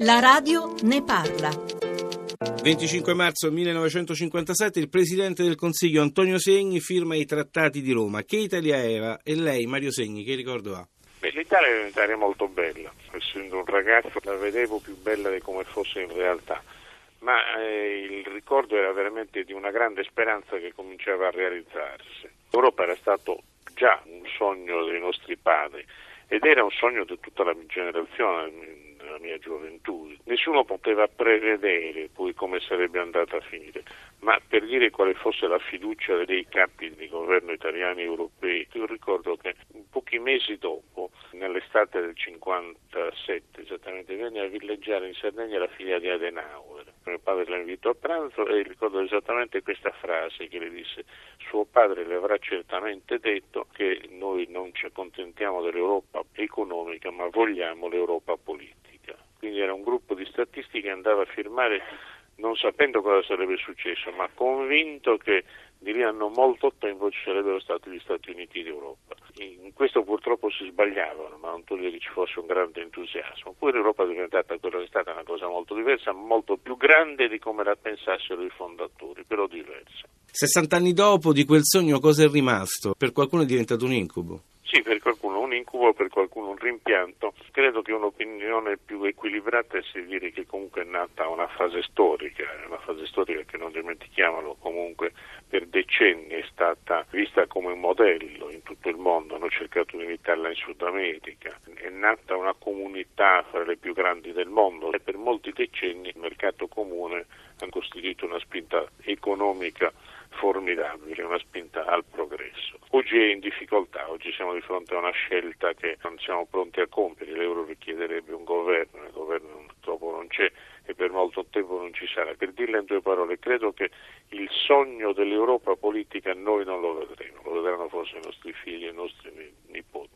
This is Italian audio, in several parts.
La radio ne parla. 25 marzo 1957 il Presidente del Consiglio Antonio Segni firma i trattati di Roma. Che Italia era? E lei, Mario Segni, che ricordo ha? Beh, L'Italia è un'Italia molto bella, essendo un ragazzo la vedevo più bella di come fosse in realtà, ma eh, il ricordo era veramente di una grande speranza che cominciava a realizzarsi. L'Europa era stato già un sogno dei nostri padri ed era un sogno di tutta la mia generazione, nella mia gioventù. Nessuno poteva prevedere poi come sarebbe andata a finire, ma per dire quale fosse la fiducia dei capi di governo italiani e europei, io ricordo che pochi mesi dopo, nell'estate del 57 esattamente, venne a villeggiare in Sardegna la figlia di Adenauer. Mio padre la invitò a pranzo e ricordo esattamente questa frase che le disse: Suo padre le avrà certamente detto che noi non ci accontentiamo dell'Europa economica, ma vogliamo l'Europa politica. Quindi era un gruppo di statisti che andava a firmare non sapendo cosa sarebbe successo, ma convinto che di lì a non molto tempo ci sarebbero stati gli Stati Uniti d'Europa. In questo purtroppo si sbagliavano, ma non toglie che ci fosse un grande entusiasmo. Poi l'Europa è diventata quella che è stata una cosa molto diversa, molto più grande di come la pensassero i fondatori, però diversa. 60 anni dopo di quel sogno cosa è rimasto? Per qualcuno è diventato un incubo. Sì, per qualcuno un incubo, per qualcuno un rimpianto. Credo che un'opinione più equilibrata sia dire che comunque è nata una fase storica, una fase storica che non dimentichiamolo comunque per decenni è stata vista come un modello in tutto il mondo, hanno cercato di imitarla in Sud America, è nata una comunità fra le più grandi del mondo e per molti decenni il mercato comune ha costituito una spinta economica formidabile, una spinta al progresso. Oggi è in difficoltà, oggi siamo di fronte a una scelta che non siamo pronti a compiere, l'euro richiederebbe un governo, il governo purtroppo non c'è e per molto tempo non ci sarà. Per dirle in due parole, credo che il sogno dell'Europa politica noi non lo vedremo, lo vedranno forse i nostri figli e i nostri nipoti.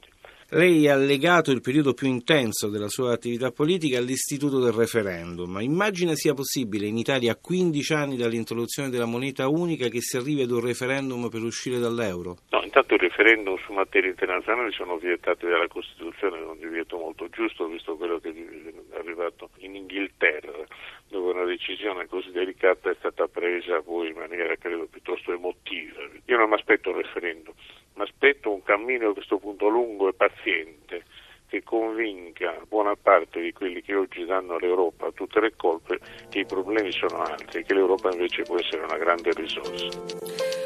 Lei ha legato il periodo più intenso della sua attività politica all'istituto del referendum. Immagina sia possibile in Italia a 15 anni dall'introduzione della moneta unica che si arrivi ad un referendum per uscire dall'euro? No, intanto i referendum su materie internazionali sono vietati dalla Costituzione, è un divieto molto giusto, visto quello che è arrivato in Inghilterra, dove una decisione così delicata è stata presa poi in maniera credo piuttosto emotiva. Io non mi aspetto un referendum, mi aspetto un cammino a questo punto lungo e paziente che convinca buona parte di quelli che oggi danno all'Europa tutte le colpe che i problemi sono altri e che l'Europa invece può essere una grande risorsa.